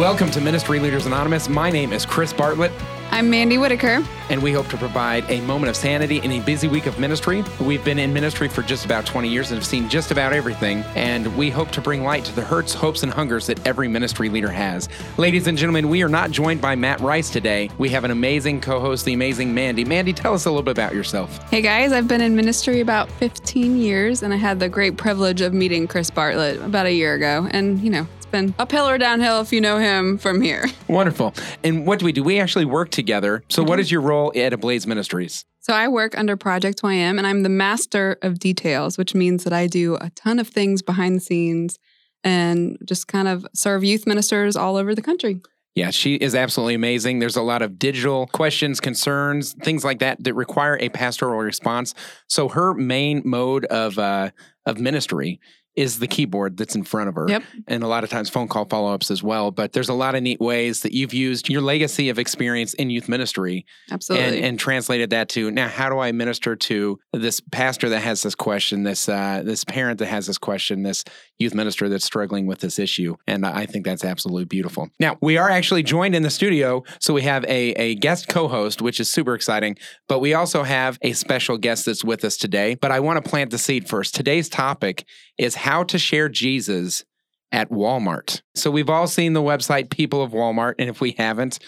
Welcome to Ministry Leaders Anonymous. My name is Chris Bartlett, I'm Mandy Whitaker. and we hope to provide a moment of sanity in a busy week of ministry. We've been in ministry for just about 20 years and have seen just about everything, and we hope to bring light to the hurts, hopes, and hungers that every ministry leader has. Ladies and gentlemen, we are not joined by Matt Rice today. We have an amazing co host, the amazing Mandy. Mandy, tell us a little bit about yourself. Hey guys, I've been in ministry about 15 years and I had the great privilege of meeting Chris Bartlett about a year ago. And, you know, been uphill or downhill if you know him from here. Wonderful. And what do we do? We actually work together. So, what is your role at Ablaze Ministries? So I work under Project YM and I'm the master of details, which means that I do a ton of things behind the scenes and just kind of serve youth ministers all over the country. Yeah, she is absolutely amazing. There's a lot of digital questions, concerns, things like that that require a pastoral response. So her main mode of uh, of ministry is the keyboard that's in front of her, Yep. and a lot of times phone call follow ups as well. But there's a lot of neat ways that you've used your legacy of experience in youth ministry Absolutely. and, and translated that to now how do I minister to this pastor that has this question, this uh, this parent that has this question, this youth minister that's struggling with this issue, and I think that's absolutely beautiful. Now we are actually joined in the studio, so we have a a guest co-host, which is super exciting, but we also have a special guest that's with us today. But I want to plant the seed first. Today's topic is how to share Jesus at Walmart. So we've all seen the website People of Walmart, and if we haven't,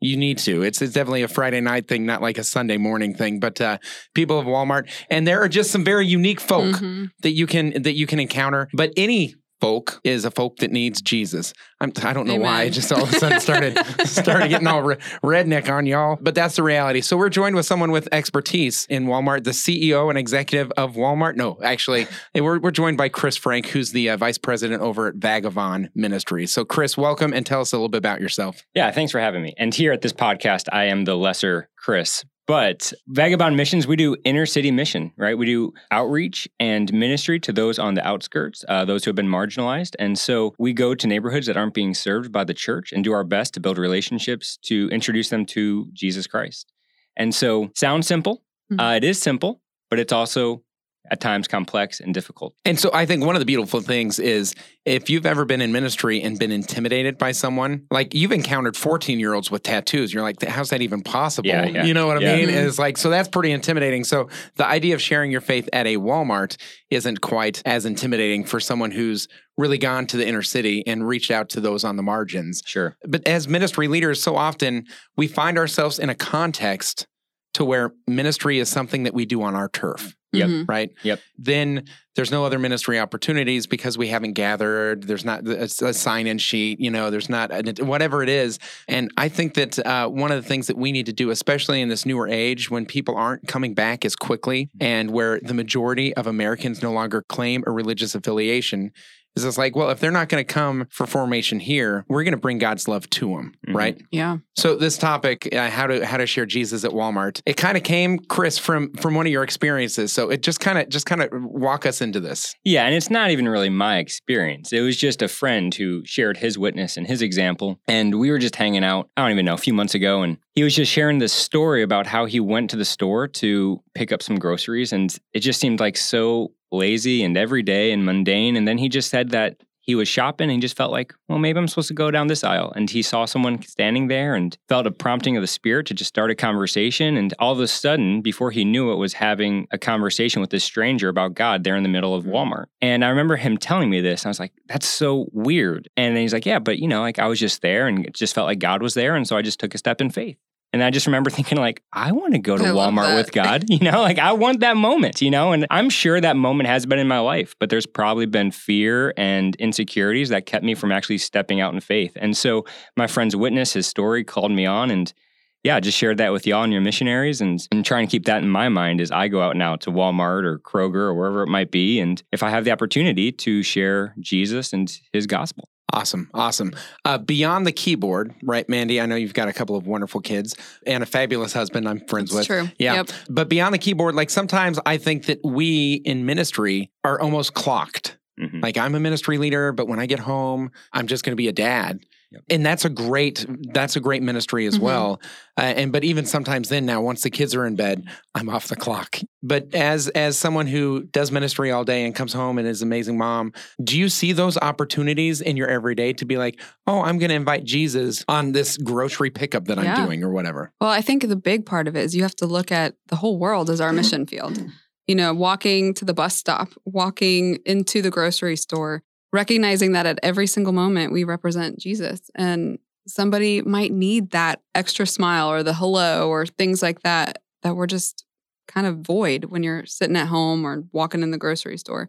you need to. It's it's definitely a Friday night thing, not like a Sunday morning thing. But uh, people of Walmart, and there are just some very unique folk Mhm. that you can that you can encounter. But any folk is a folk that needs Jesus. I'm, I don't know why I just all of a sudden started started getting all re- redneck on y'all, but that's the reality. So we're joined with someone with expertise in Walmart, the CEO and executive of Walmart. No, actually, we're we're joined by Chris Frank, who's the uh, vice president over at Vagabond Ministries. So Chris, welcome and tell us a little bit about yourself. Yeah, thanks for having me. And here at this podcast, I am the lesser Chris. But Vagabond Missions, we do inner city mission, right? We do outreach and ministry to those on the outskirts, uh, those who have been marginalized. And so we go to neighborhoods that aren't being served by the church and do our best to build relationships to introduce them to Jesus Christ. And so, sounds simple. Mhm. Uh, it is simple, but it's also at times complex and difficult. And so I think one of the beautiful things is if you've ever been in ministry and been intimidated by someone, like you've encountered 14 year olds with tattoos, you're like, how's that even possible? Yeah, yeah. You know what I Yeah. mean? Mhm. It's like, so that's pretty intimidating. So the idea of sharing your faith at a Walmart isn't quite as intimidating for someone who's really gone to the inner city and reached out to those on the margins. Sure. But as ministry leaders, so often we find ourselves in a context to where ministry is something that we do on our turf Yep. Mhm. right? Yep. Then there's no other ministry opportunities because we haven't gathered. There's not a, a sign-in sheet. You know, there's not a, whatever it is. And I think that uh, one of the things that we need to do, especially in this newer age when people aren't coming back as quickly, and where the majority of Americans no longer claim a religious affiliation. Is it's like, well, if they're not going to come for formation here, we're going to bring God's love to them, Mhm. right? Yeah. So this topic, uh, how to how to share Jesus at Walmart, it kind of came, Chris, from from one of your experiences. So it just kind of just kind of walk us into this. Yeah, and it's not even really my experience. It was just a friend who shared his witness and his example. And we were just hanging out, I don't even know, a few months ago. And he was just sharing this story about how he went to the store to pick up some groceries. And it just seemed like so lazy and everyday and mundane. And then he just said that he was shopping and he just felt like, well, maybe I'm supposed to go down this aisle. And he saw someone standing there and felt a prompting of the spirit to just start a conversation. And all of a sudden, before he knew it, was having a conversation with this stranger about God there in the middle of mm-hmm. Walmart. And I remember him telling me this. And I was like, that's so weird. And then he's like, yeah, but you know, like I was just there and it just felt like God was there. And so I just took a step in faith. And I just remember thinking, like, I want to go to I Walmart with God, you know, like I want that moment, you know, and I'm sure that moment has been in my life, but there's probably been fear and insecurities that kept me from actually stepping out in faith. And so my friend's witness, his story called me on and yeah, just shared that with y'all and your missionaries and, and trying to keep that in my mind as I go out now to Walmart or Kroger or wherever it might be. And if I have the opportunity to share Jesus and his gospel. Awesome, awesome. Uh, beyond the keyboard, right, Mandy? I know you've got a couple of wonderful kids and a fabulous husband. I'm friends It's with. true. Yeah. Yep. But beyond the keyboard, like sometimes I think that we in ministry are almost clocked. Mhm. Like I'm a ministry leader, but when I get home, I'm just going to be a dad. Yep. and that's a great that's a great ministry as Mhm. well. Uh, and but even sometimes then now once the kids are in bed, I'm off the clock. But as as someone who does ministry all day and comes home and is an amazing mom, do you see those opportunities in your everyday to be like, oh, I'm going to invite Jesus on this grocery pickup that I'm doing or whatever? Well, I think the big part of it is you have to look at the whole world as our mission field. You know, walking to the bus stop, walking into the grocery store, recognizing that at every single moment we represent Jesus and somebody might need that extra smile or the hello or things like that that we're just kind of void when you're sitting at home or walking in the grocery store.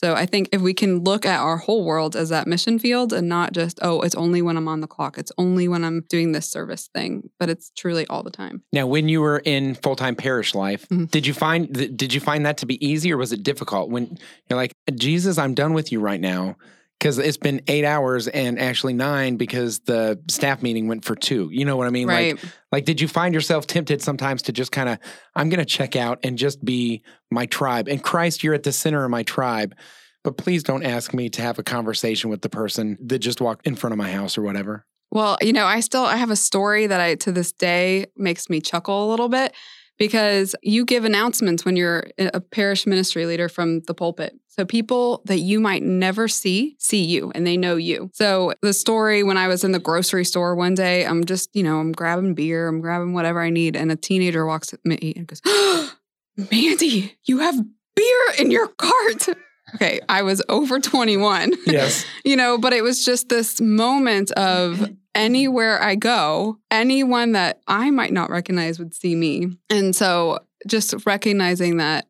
So I think if we can look at our whole world as that mission field and not just, oh, it's only when I'm on the clock, it's only when I'm doing this service thing, but it's truly all the time. Now, when you were in full time parish life, Mhm. did you find did you find that to be easy or was it difficult? When you're like, Jesus, I'm done with you right now because it's been eight hours and actually nine because the staff meeting went for two. You know what I mean? right. Like, like, did you find yourself tempted sometimes to just kind of, I'm going to check out and just be my tribe? And Christ, you're at the center of my tribe. But please don't ask me to have a conversation with the person that just walked in front of my house or whatever. Well, you know, I still I have a story that I to this day makes me chuckle a little bit because you give announcements when you're a parish ministry leader from the pulpit. So people that you might never see see you and they know you. So the story when I was in the grocery store one day, I'm just, you know, I'm grabbing beer, I'm grabbing whatever I need and a teenager walks at me and goes, "Mandy, you have beer in your cart." Okay, I was over 21 Yes. you know, but it was just this moment of anywhere I go, anyone that I might not recognize would see me. And so just recognizing that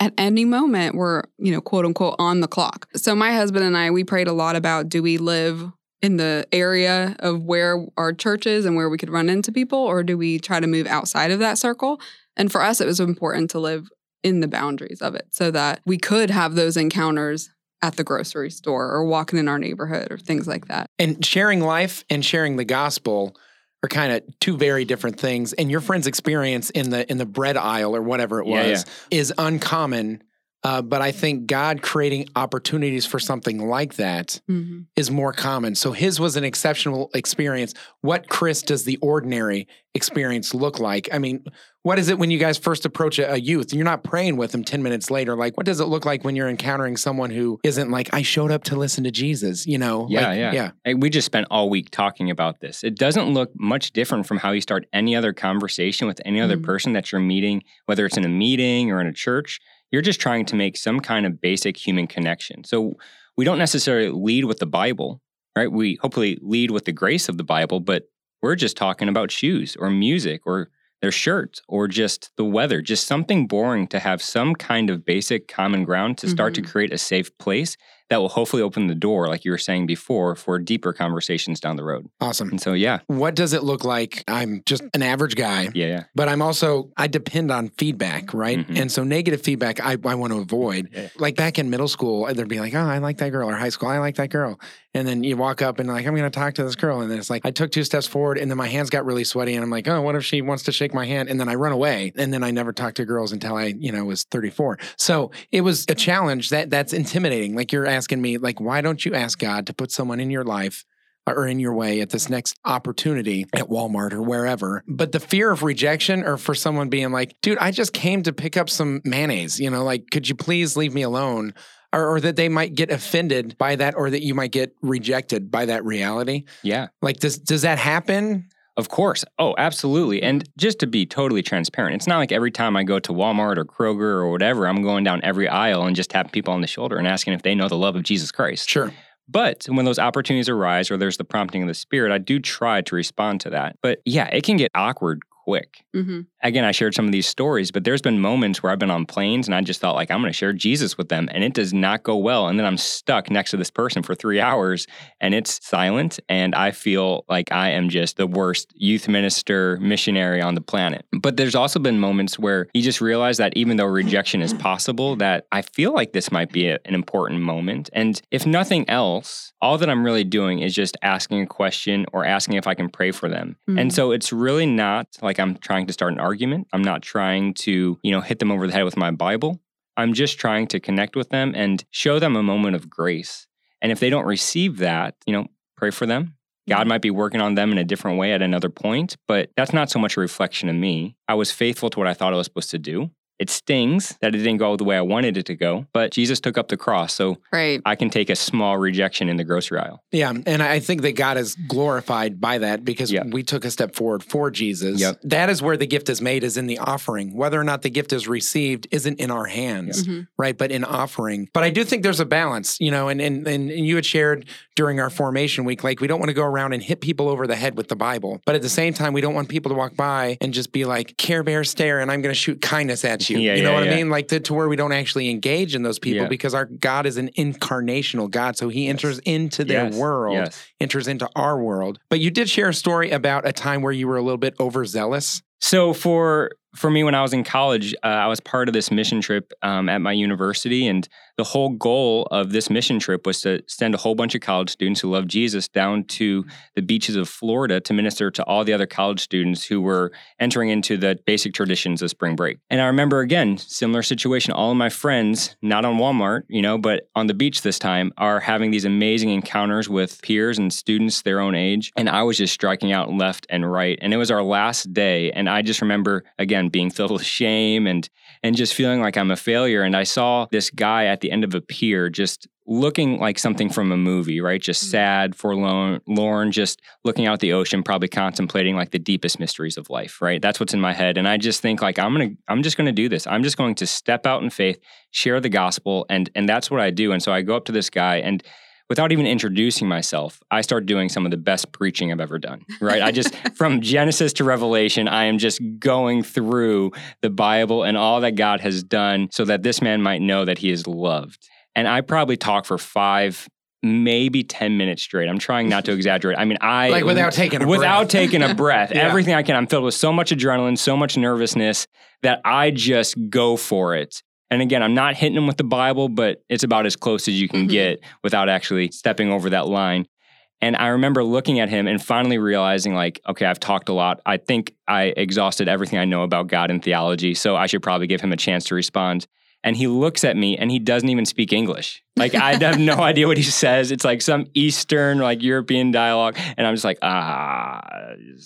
at any moment we're, you know, quote unquote on the clock. So my husband and I, we prayed a lot about do we live in the area of where our church is and where we could run into people, or do we try to move outside of that circle? And for us, it was important to live in the boundaries of it so that we could have those encounters at the grocery store or walking in our neighborhood or things like that. And sharing life and sharing the gospel are kind of two very different things. And your friend's experience in the in the bread aisle or whatever it Yeah, was is uncommon. Uh, but I think God creating opportunities for something like that is more common. So his was an exceptional experience. What, Chris, does the ordinary experience look like? I mean, what is it when you guys first approach a, a youth and you're not praying with them 10 minutes later? Like, what does it look like when you're encountering someone who isn't like, I showed up to listen to Jesus, you know? Yeah, Like, yeah. Yeah. Hey, we just spent all week talking about this. It doesn't look much different from how you start any other conversation with any other Mhm. person that you're meeting, whether it's in a meeting or in a church. You're just trying to make some kind of basic human connection. So we don't necessarily lead with the Bible, right? We hopefully lead with the grace of the Bible, but we're just talking about shoes or music or their shirts or just the weather, just something boring to have some kind of basic common ground to start to mm-hmm. create a safe place that will hopefully open the door, like you were saying before, for deeper conversations down the road. Awesome. And so, yeah, What does it look like? I'm just an average guy, yeah, yeah. but I'm also, I depend on feedback, right? Mhm. And so negative feedback, I, I want to avoid. Yeah. Like back in middle school, they'd be like, oh, I like that girl, or high school, I like that girl. And then you walk up and like, I'm going to talk to this girl. And then it's like, I took two steps forward and then my hands got really sweaty. And I'm like, oh, what if she wants to shake my hand? And then I run away. And then I never talked to girls until I, you know, was 34. So it was a challenge that that's intimidating. Like you're asking me, like, why don't you ask God to put someone in your life uh, or in your way at this next opportunity at Walmart or wherever. But the fear of rejection or for someone being like, dude, I just came to pick up some mayonnaise, you know, like, could you please leave me alone? Or, or that they might get offended by that or that you might get rejected by that reality. Yeah, Like, does does that happen? Of course. Oh, absolutely. And just to be totally transparent, it's not like every time I go to Walmart or Kroger or whatever, I'm going down every aisle and just tapping people on the shoulder and asking if they know the love of Jesus Christ. Sure. But when those opportunities arise or there's the prompting of the Spirit, I do try to respond to that. But yeah, it can get awkward quick. hmm again, I shared some of these stories, but there's been moments where I've been on planes and I just thought like I'm going to share Jesus with them, and it does not go well. And then I'm stuck next to this person for three hours, and it's silent, and I feel like I am just the worst youth minister missionary on the planet. But there's also been moments where you just realize that even though rejection is possible, that I feel like this might be a- an important moment, and if nothing else, all that I'm really doing is just asking a question or asking if I can pray for them. And Mhm. so it's really not like I'm trying to start an argument. I'm not trying to, you know, hit them over the head with my Bible. I'm just trying to connect with them and show them a moment of grace. And if they don't receive that, you know, pray for them. God might be working on them in a different way at another point, but that's not so much a reflection of me. I was faithful to what I thought I was supposed to do. It stings that it didn't go the way I wanted it to go, but Jesus took up the cross. So Right. I can take a small rejection in the grocery aisle. Yeah, and I think that God is glorified by that because Yeah. we took a step forward for Jesus. Yep. That is where the gift is made is in the offering. Whether or not the gift is received isn't in our hands, Mhm. right? But in offering. But I do think there's a balance, you know, and and and you had shared during our formation week like we don't want to go around and hit people over the head with the Bible. But at the same time, we don't want people to walk by and just be like Care Bear stare and I'm going to shoot kindness at you. Yeah, you know yeah, what I mean? Like to, to where we don't actually engage in those people Yeah. because our God is an incarnational God. So he enters into their Yes, world Yes. enters into our world. But you did share a story about a time where you were a little bit overzealous. So for for me, when I was in college, uh, I was part of this mission trip um, at my university, and the whole goal of this mission trip was to send a whole bunch of college students who love Jesus down to the beaches of Florida to minister to all the other college students who were entering into the basic traditions of spring break. And I remember again, similar situation. All of my friends, not on Walmart, you know, but on the beach this time, are having these amazing encounters with peers and students their own age, and I was just striking out left and right. And it was our last day, and I just remember again being filled with shame and and just feeling like I'm a failure. And I saw this guy at the end of a pier just looking like something from a movie, right? Just Mm. sad, forlorn, lorn, just looking out the ocean, probably contemplating like the deepest mysteries of life, right? That's what's in my head. And I just think like I'm gonna, I'm just gonna do this. I'm just going to step out in faith, share the gospel, and and that's what I do. And so I go up to this guy and without even introducing myself, I start doing some of the best preaching I've ever done, right? I just, from Genesis to Revelation, I am just going through the Bible and all that God has done so that this man might know that he is loved. And I probably talk for five, maybe 10 minutes straight. I'm trying not to exaggerate. I mean, I. Like without taking a Without breath. taking a breath. Yeah. Everything I can. I'm filled with so much adrenaline, so much nervousness that I just go for it. And again, I'm not hitting them with the Bible, but it's about as close as you can Mhm. get without actually stepping over that line. And I remember looking at him and finally realizing, like, okay, I've talked a lot. I think I exhausted everything I know about God and theology, so I should probably give him a chance to respond. And he looks at me and he doesn't even speak English. Like, I have no idea what he says. It's like some Eastern, like European dialogue. And I'm just like, ah,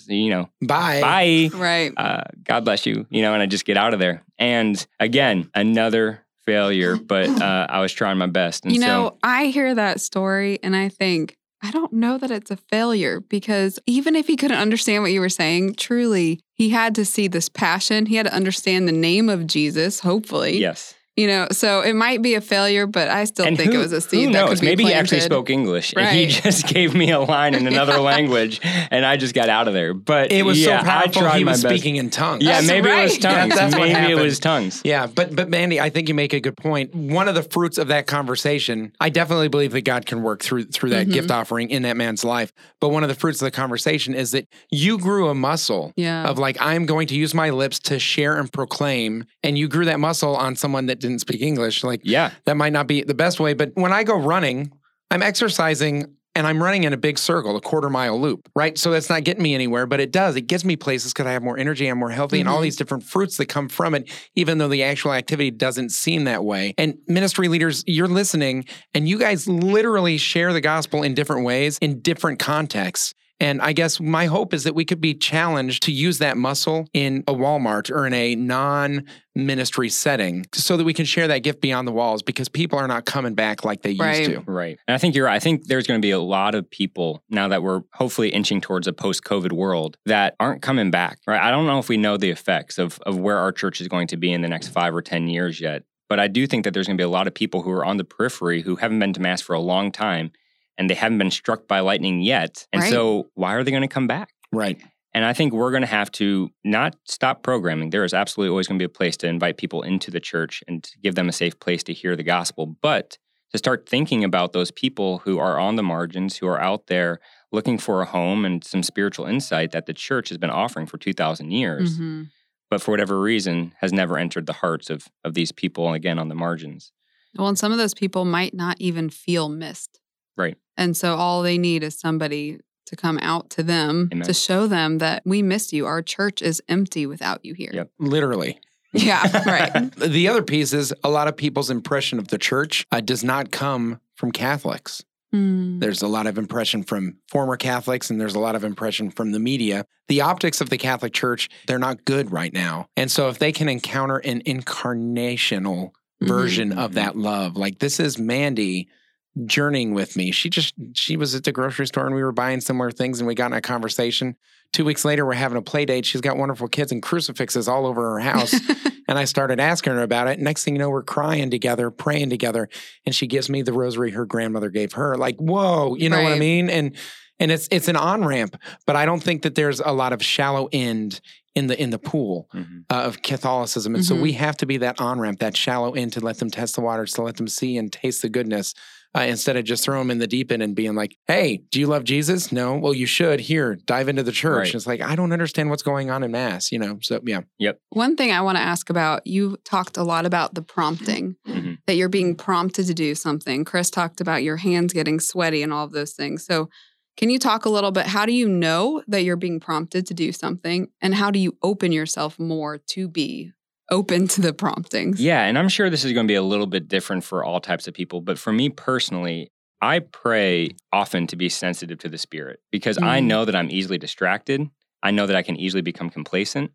you know, Bye. bye Right. uh, God bless you, you know, and I just get out of there. And again, another failure, but uh, I was trying my best. And you so, know, I hear that story and I think, I don't know that it's a failure because even if he couldn't understand what you were saying, truly, he had to see this passion. He had to understand the name of Jesus, hopefully. yes. You know, so it might be a failure, but I still and think who, it was a who seed that knows? could be Maybe he actually spoke English and he just gave me a line in another Yeah. language and I just got out of there. But It was yeah, so powerful. He was best. speaking in tongues. Yeah, That's maybe it was tongues. Yeah, that's what maybe it was tongues. Yeah, but but Mandy, I think you make a good point. One of the fruits of that conversation, I definitely believe that God can work through through that Mhm. gift offering in that man's life. But one of the fruits of the conversation is that you grew a muscle Yeah. of like I'm going to use my lips to share and proclaim, and you grew that muscle on someone that didn't speak English. Like Yeah. that might not be the best way, but when I go running, I'm exercising and I'm running in a big circle, a quarter mile loop, right? So that's not getting me anywhere, but it does. It gets me places because I have more energy, I'm more healthy, and all Mhm. these different fruits that come from it, even though the actual activity doesn't seem that way. And ministry leaders, you're listening, and you guys literally share the gospel in different ways, in different contexts. And I guess my hope is that we could be challenged to use that muscle in a Walmart or in a non ministry setting so that we can share that gift beyond the walls because people are not coming back like they Right. used to. Right. And I think you're right. I think there's going to be a lot of people now that we're hopefully inching towards a post COVID world that aren't coming back. Right. I don't know if we know the effects of, of where our church is going to be in the next five or 10 years yet. But I do think that there's going to be a lot of people who are on the periphery who haven't been to Mass for a long time and they haven't been struck by lightning yet. And Right. so why are they going to come back? Right. And I think we're going to have to not stop programming. There is absolutely always going to be a place to invite people into the church and to give them a safe place to hear the gospel, but to start thinking about those people who are on the margins, who are out there looking for a home and some spiritual insight that the church has been offering for 2,000 years, Mhm. but for whatever reason has never entered the hearts of, of these people, again, on the margins. Well, and some of those people might not even feel missed. Right. And so all they need is somebody to come out to them Amen. to show them that we miss you. Our church is empty without you here. Yep. Literally. Yeah, right. The other piece is a lot of people's impression of the church uh, does not come from Catholics. Mm. There's a lot of impression from former Catholics and there's a lot of impression from the media. The optics of the Catholic Church, they're not good right now. And so if they can encounter an incarnational version of that love, like this is Mandy journeying with me. She just she was at the grocery store and we were buying similar things and we got in a conversation. Two weeks later, we're having a play date. She's got wonderful kids and crucifixes all over her house. And I started asking her about it. Next thing you know, we're crying together, praying together, and she gives me the rosary her grandmother gave her. Like, whoa, you know what I mean? And and it's it's an on ramp, but I don't think that there's a lot of shallow end in the in the pool Mhm. uh, of Catholicism, and so Mhm. we have to be that on ramp, that shallow end to let them test the waters, to let them see and taste the goodness. Uh, instead of just throwing them in the deep end and being like, "Hey, do you love Jesus? No. Well, you should. Here, dive into the church." Right. It's like I don't understand what's going on in mass, you know. So yeah, Yep. One thing I want to ask about you talked a lot about the prompting, Mhm. that you're being prompted to do something. Chris talked about your hands getting sweaty and all of those things. So, can you talk a little bit? How do you know that you're being prompted to do something? And how do you open yourself more to be open to the promptings? Yeah, and I'm sure this is going to be a little bit different for all types of people, but for me personally, I pray often to be sensitive to the spirit because I Mm. know that I'm easily distracted. I know that I can easily become complacent.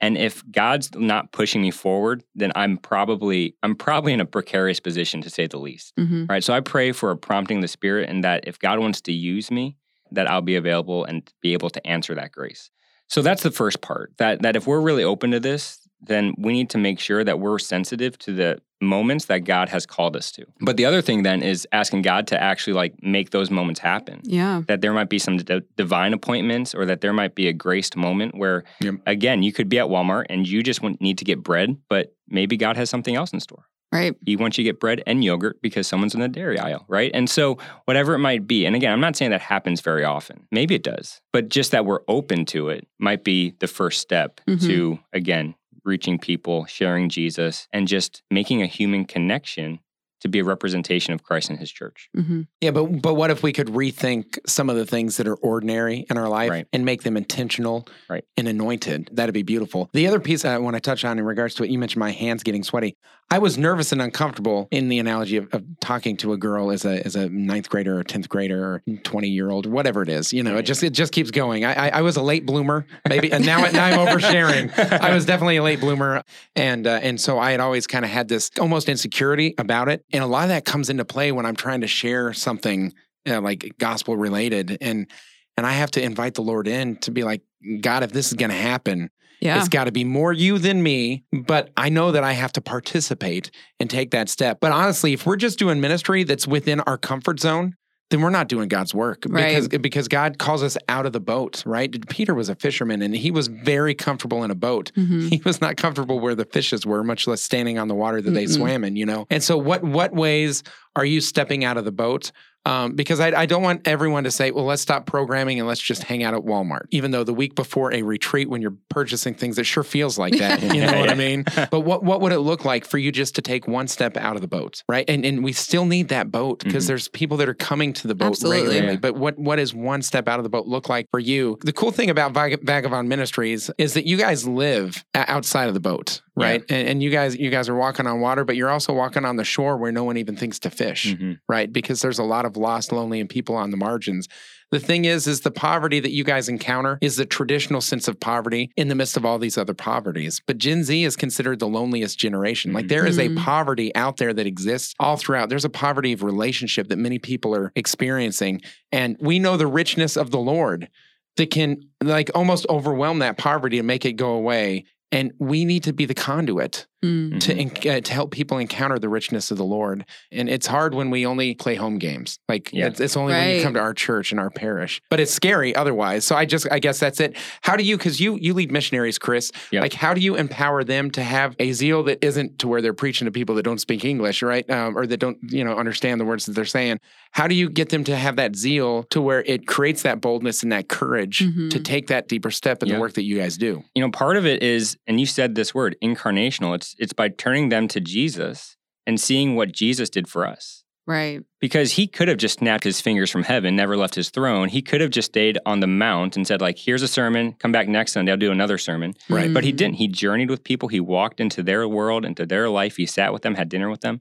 And if God's not pushing me forward, then I'm probably I'm probably in a precarious position to say the least. hmm Right? So I pray for a prompting the spirit and that if God wants to use me, that I'll be available and be able to answer that grace. So that's the first part. That that if we're really open to this, then we need to make sure that we're sensitive to the moments that God has called us to. But the other thing then is asking God to actually like make those moments happen. Yeah. That there might be some d- divine appointments or that there might be a graced moment where Yep. again, you could be at Walmart and you just want, need to get bread, but maybe God has something else in store Right. he wants you to get bread and yogurt because someone's in the dairy aisle, right? And so, whatever it might be, and again, I'm not saying that happens very often. Maybe it does, but just that we're open to it might be the first step Mhm. to, again, reaching people, sharing Jesus, and just making a human connection to be a representation of Christ and his church. hmm Yeah, but but what if we could rethink some of the things that are ordinary in our life Right. and make them intentional Right. and anointed? That'd be beautiful. The other piece I want to touch on in regards to it, you mentioned my hands getting sweaty. I was nervous and uncomfortable in the analogy of, of talking to a girl as a as a ninth grader or tenth grader or twenty year old, whatever it is. You know, it just it just keeps going. I I, I was a late bloomer, maybe, and now now I'm oversharing. I was definitely a late bloomer, and uh, and so I had always kind of had this almost insecurity about it, and a lot of that comes into play when I'm trying to share something uh, like gospel related, and and I have to invite the Lord in to be like, God, if this is going to happen, Yeah. it's got to be more you than me. But I know that I have to participate and take that step. But honestly, if we're just doing ministry that's within our comfort zone. Then we're not doing God's work because Right. because God calls us out of the boat, right? Peter was a fisherman and he was very comfortable in a boat hmm he was not comfortable where the fishes were, much less standing on the water that they Mm-mm. swam in, you know? And so what what ways are you stepping out of the boat? Um, because I, I don't want everyone to say, well, let's stop programming and let's just hang out at Walmart. Even though the week before a retreat, when you're purchasing things, it sure feels like that. You know what I mean? But what what would it look like for you just to take one step out of the boat, right? And and we still need that boat because Mhm. there's people that are coming to the boat Absolutely. regularly. Yeah. But what what is one step out of the boat look like for you? The cool thing about Vag- Vagabond Ministries is that you guys live outside of the boat, Yeah. right? And, and you guys you guys are walking on water, but you're also walking on the shore where no one even thinks to fish, Mhm. right? Because there's a lot of lost, lonely, and people on the margins. The thing is, is the poverty that you guys encounter is the traditional sense of poverty in the midst of all these other poverties. But Gen Z is considered the loneliest generation. Like Mhm. there is a Mhm. poverty out there that exists all throughout. There's a poverty of relationship that many people are experiencing. And we know the richness of the Lord that can like almost overwhelm that poverty and make it go away. And we need to be the conduit Mm. to enc- uh, to help people encounter the richness of the Lord. And it's hard when we only play home games. Like Yeah. it's, it's only when you come to our church and our parish. But it's scary otherwise. So I just I guess that's it. How do you because you you lead missionaries, Chris? Yep. Like how do you empower them to have a zeal that isn't to where they're preaching to people that don't speak English, right? Um, or that don't you know understand the words that they're saying. How do you get them to have that zeal to where it creates that boldness and that courage Mhm. to take that deeper step in Yeah. the work that you guys do? You know, part of it is, and you said this word, incarnational. It's it's by turning them to Jesus and seeing what Jesus did for us. Right. because he could have just snapped his fingers from heaven, never left his throne. He could have just stayed on the mount and said, like, here's a sermon, come back next Sunday, I'll do another sermon. Right. But he Mm. didn't. He journeyed with people. He walked into their world, into their life. He sat with them, had dinner with them.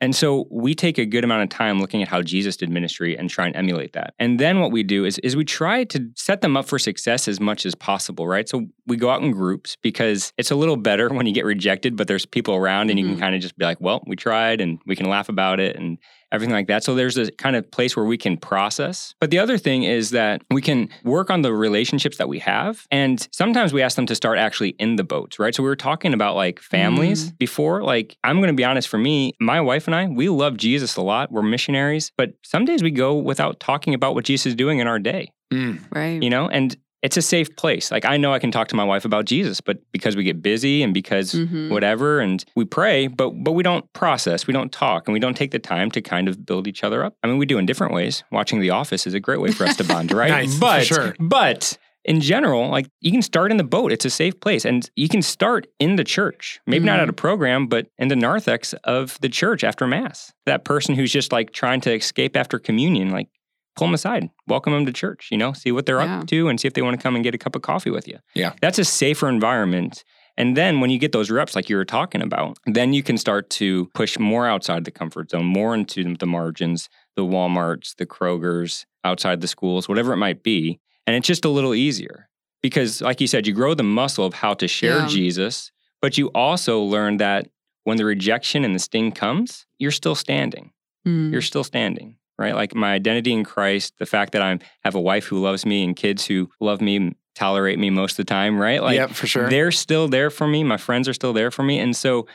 And so we take a good amount of time looking at how Jesus did ministry and try and emulate that. And then what we do is, is we try to set them up for success as much as possible, right? So we go out in groups because it's a little better when you get rejected, but there's people around and you can Mhm. kind of just be like, well, we tried and we can laugh about it and everything like that. So there's a kind of place where we can process. But the other thing is that we can work on the relationships that we have. And sometimes we ask them to start actually in the boats, right? So we were talking about like families before. Like, I'm going to be honest for me, my wife and I, we love Jesus a lot. We're missionaries, but some days we go without talking about what Jesus is doing in our day, Mm. Right. you know? And it's a safe place. Like, I know I can talk to my wife about Jesus, but because we get busy and because Mhm. whatever and we pray but but we don't process we don't talk and we don't take the time to kind of build each other up i mean we do in different ways watching the office is a great way for us to bond right Nice, for but sure. but in general like you can start in the boat it's a safe place and you can start in the church maybe not Mhm. at a program but in the narthex of the church after mass that person who's just like trying to escape after communion like pull them aside welcome them to church you know see what they're Yeah. up to and see if they want to come and get a cup of coffee with you Yeah. that's a safer environment and then when you get those reps, like you were talking about, then you can start to push more outside the comfort zone, more into the margins, the Walmarts, the Krogers, outside the schools, whatever it might be. And it's just a little easier because, like you said, you grow the muscle of how to share Yeah. Jesus, but you also learn that when the rejection and the sting comes, you're still standing. Mm. You're still standing. Right, like my identity in Christ, the fact that I have a wife who loves me and kids who love me, tolerate me most of the time, right? Like yep, for sure. they're still there for me. My friends are still there for me. And so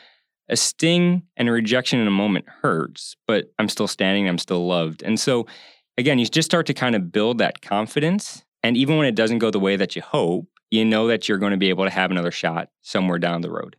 a sting and a rejection in a moment hurts, but I'm still standing, I'm still loved. And so again, you just start to kind of build that confidence. And even when it doesn't go the way that you hope, you know that you're going to be able to have another shot somewhere down the road.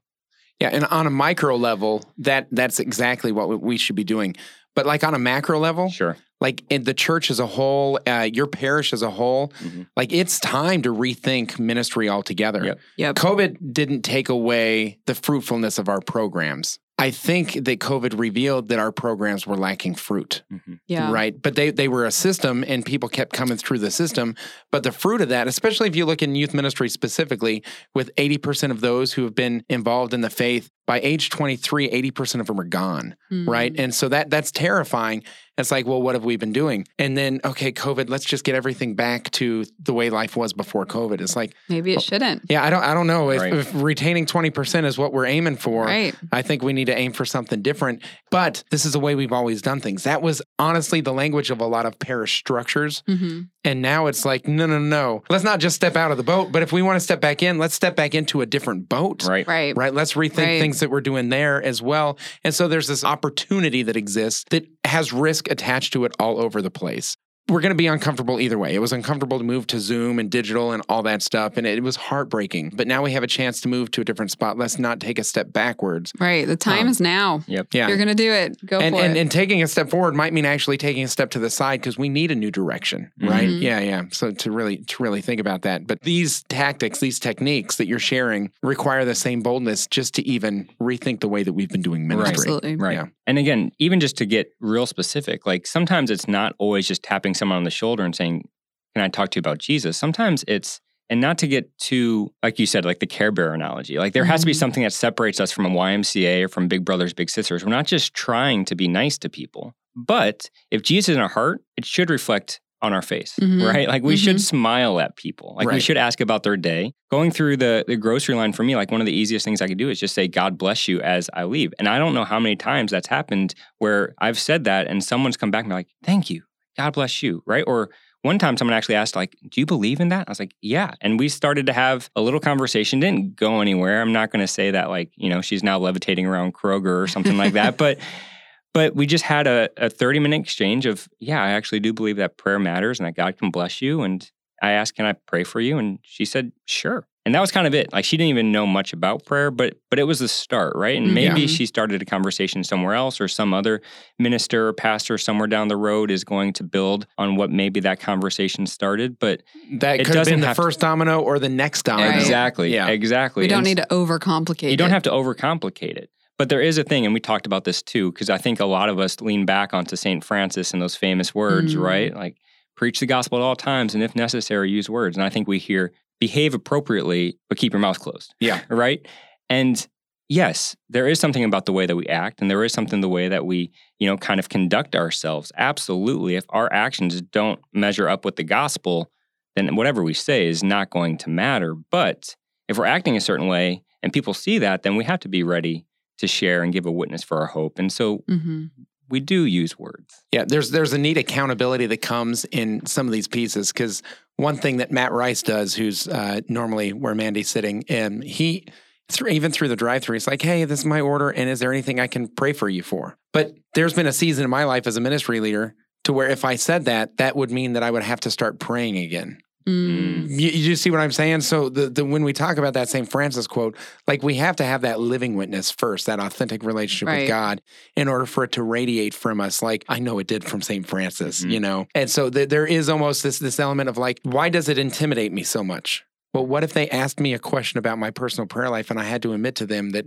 Yeah, and on a micro level, that that's exactly what we should be doing. But like on a macro level, Sure. like in the church as a whole, uh, your parish as a whole, Mhm. like it's time to rethink ministry altogether. Yep. Yep. COVID didn't take away the fruitfulness of our programs. I think that COVID revealed that our programs were lacking fruit. Mhm. Yeah. Right. But they, they were a system and people kept coming through the system. But the fruit of that, especially if you look in youth ministry specifically, with 80% of those who have been involved in the faith, by age 23, 80% of them are gone. Mm. Right. And so that that's terrifying. It's like, well, what have we been doing? And then, okay, COVID, let's just get everything back to the way life was before COVID. It's like, Maybe it shouldn't. yeah, I don't I don't know. If, Right. if retaining 20% is what we're aiming for, Right. I think we need to aim for something different. But this is the way we've always done things. That was honestly the language of a lot of parish structures. hmm And now it's like, no, no, no. No. Let's not just step out of the boat. But if we want to step back in, let's step back into a different boat. Right. Right. Right. Let's rethink Right. things that we're doing there as well. And so there's this opportunity that exists that has risk attached to it all over the place. We're going to be uncomfortable either way. It was uncomfortable to move to Zoom and digital and all that stuff. And it was heartbreaking. But now we have a chance to move to a different spot. Let's not take a step backwards. Right. The time Um, is now. Yep. Yeah. You're gonna do it. Go and, for and, it. and taking a step forward might mean actually taking a step to the side because we need a new direction, right? Mhm. Yeah, yeah. So to really to really think about that. But these tactics, these techniques that you're sharing require the same boldness just to even rethink the way that we've been doing ministry. Absolutely. Right. Yeah. And again, even just to get real specific, like sometimes it's not always just tapping someone on the shoulder and saying, Can I talk to you about Jesus? Sometimes it's, and not to get too, like you said, like the Care Bear analogy, like there has to be Mhm. something that separates us from a YMCA or from Big Brothers Big Sisters. We're not just trying to be nice to people, but if Jesus is in our heart, it should reflect on our face, Mhm. right? Like we should Mhm. smile at people. Like we should ask about their day. Going through the, the grocery line for me, like one of the easiest things I could do is just say, God bless you as I leave. And I don't know how many times that's happened where I've said that and someone's come back and be like, thank you. God bless you. Right. Or one time someone actually asked, like, do you believe in that? I was like, yeah. And we started to have a little conversation. Didn't go anywhere. I'm not going to say that like, you know, she's now levitating around Kroger or something like that. But but we just had a, a 30 minute exchange of, yeah, I actually do believe that prayer matters and that God can bless you. And I asked, can I pray for you? And she said, sure. And that was kind of it. Like she didn't even know much about prayer, but but it was the start, right? And maybe Mhm. she started a conversation somewhere else, or some other minister or pastor somewhere down the road is going to build on what maybe that conversation started. But That It could have been the have to- first domino or the next domino. Right. exactly, Yeah. exactly. we don't And need to overcomplicate you don't it. have to overcomplicate it. But there is a thing, and we talked about this too, because I think a lot of us lean back onto St. Francis and those famous words, Mm. right? Like, preach the gospel at all times, and if necessary, use words. And I think we hear behave appropriately, but keep your mouth closed, Yeah. right? And yes, there is something about the way that we act, and there is something the way that we, you know, kind of conduct ourselves. Absolutely. If our actions don't measure up with the gospel, then whatever we say is not going to matter. But if we're acting a certain way and people see that, then we have to be ready to share and give a witness for our hope. And so hmm we do use words. Yeah, there's there's a neat accountability that comes in some of these pieces because one thing that Matt Rice does, who's uh, normally where Mandy's sitting, and he through, even through the drive-through, he's like, "Hey, this is my order, and is there anything I can pray for you for?" But there's been a season in my life as a ministry leader to where if I said that, that would mean that I would have to start praying again. Mm. You, you see what I'm saying? So the, the when we talk about that St. Francis quote, like we have to have that living witness first, that authentic relationship Right. with God, in order for it to radiate from us. Like I know it did from St. Francis, Mhm. you know. And so th- there is almost this this element of like, why does it intimidate me so much? Well, what if they asked me a question about my personal prayer life and I had to admit to them that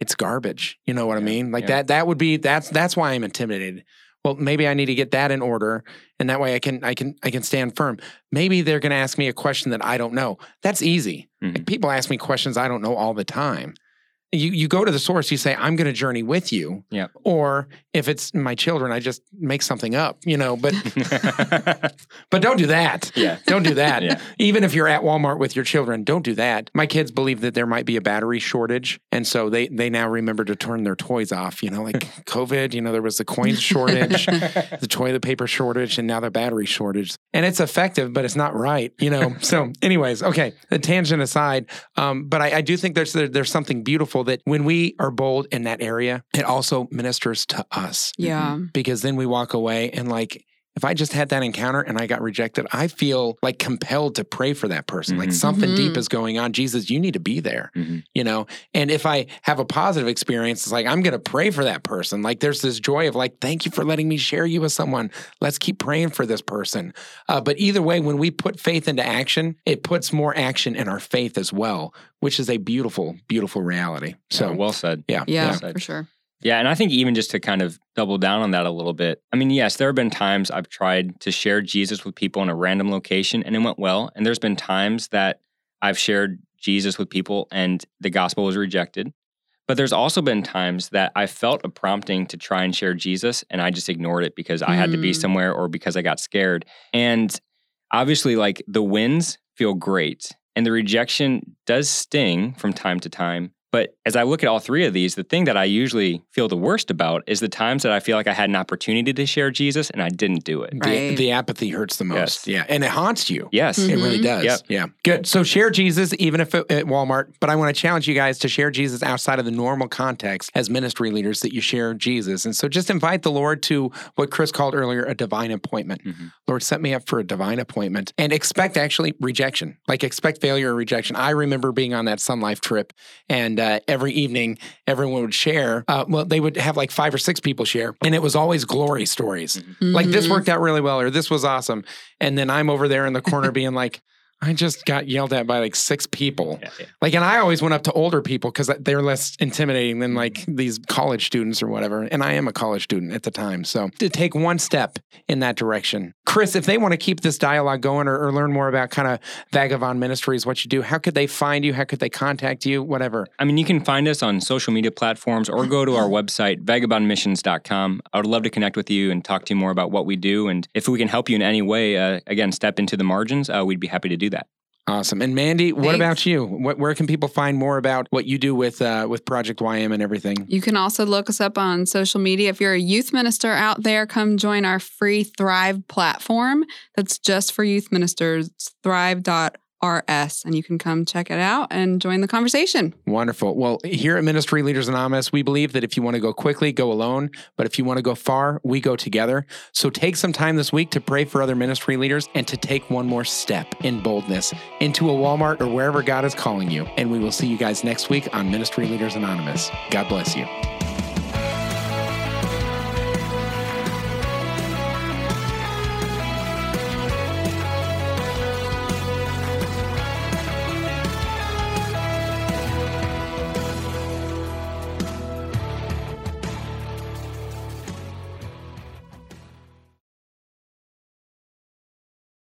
it's garbage? You know what I mean? Like yeah. that that would be that's that's why I'm intimidated. Well, maybe I need to get that in order, and that way I can I can I can stand firm. Maybe they're going to ask me a question that I don't know. That's easy. Mhm. Like people ask me questions I don't know all the time. You you go to the source. You say I'm going to journey with you. Yep. Or if it's my children, I just make something up. You know, but but don't do that. yeah. Don't do that. Yeah. Even if you're at Walmart with your children, don't do that. My kids believe that there might be a battery shortage. And so they they now remember to turn their toys off. You know, like COVID, you know, there was the coin shortage, the toilet paper shortage, and now the battery shortage. And it's effective, but it's not right, you know. so, anyways, okay, the tangent aside, um, but I, I do think there's there, there's something beautiful that when we are bold in that area, it also ministers to us Yeah. Mm-hmm. because then we walk away and like if I just had that encounter and I got rejected, I feel like compelled to pray for that person. Like Mhm. something deep Mhm. is going on. Jesus, you need to be there, Mhm. you know? And if I have a positive experience, it's like, I'm going to pray for that person. Like there's this joy of like, thank you for letting me share you with someone. Let's keep praying for this person. Uh, but either way, when we put faith into action, it puts more action in our faith as well, which is a beautiful, beautiful reality. So, Yeah, well said. yeah. Yeah, Well said. for sure. Yeah, and I think even just to kind of double down on that a little bit. I mean, yes, there have been times I've tried to share Jesus with people in a random location and it went well, and there's been times that I've shared Jesus with people and the gospel was rejected. But there's also been times that I felt a prompting to try and share Jesus and I just ignored it because I had to be Mm. somewhere or because I got scared. And obviously like the wins feel great and the rejection does sting from time to time. But as I look at all three of these, the thing that I usually feel the worst about is the times that I feel like I had an opportunity to share Jesus and I didn't do it. The, Right. the apathy hurts the most. Yeah. And it haunts you. Yes. Mhm. It really does. Yep. Yeah. Good. So share Jesus, even if it, at Walmart. But I want to challenge you guys to share Jesus outside of the normal context as ministry leaders that you share Jesus. And so just invite the Lord to what Chris called earlier a divine appointment. Mhm. Lord, set me up for a divine appointment and expect actually rejection, like expect failure or rejection. I remember being on that Sun Life trip and uh, every evening everyone would share. Uh, well, they would have like five or six people share, and it was always glory stories like this Mhm. worked out really well or this was awesome and then i'm over there in the corner being like i just got yelled at by like six people. Yeah, yeah. like and i always went up to older people because they're less intimidating than like these college students or whatever. And i am a college student at the time. So to take one step in that direction. Chris if they want to keep this dialogue going or, or learn more about kind of vagabond ministries what you do how could they find you? How could they contact you? Whatever. I mean, you can find us on social media platforms or go to our website, vagabondmissions.com. I would love to connect with you and talk to you more about what we do. And if we can help you in any way, uh, again, step into the margins, uh, we'd be happy to do that. Awesome. And Mandy, what Thanks. about you? What, where can people find more about what you do with uh, with Project YM and everything? You can also look us up on social media. If you're a youth minister out there, come join our free Thrive platform. That's just for youth ministers, thrive.rs. And you can come check it out and join the conversation. Wonderful. Well, here at Ministry Leaders Anonymous, we believe that if you want to go quickly, go alone. But if you want to go far, we go together. So take some time this week to pray for other ministry leaders and to take one more step in boldness into a Walmart or wherever God is calling you. And we will see you guys next week on Ministry Leaders Anonymous. God bless you.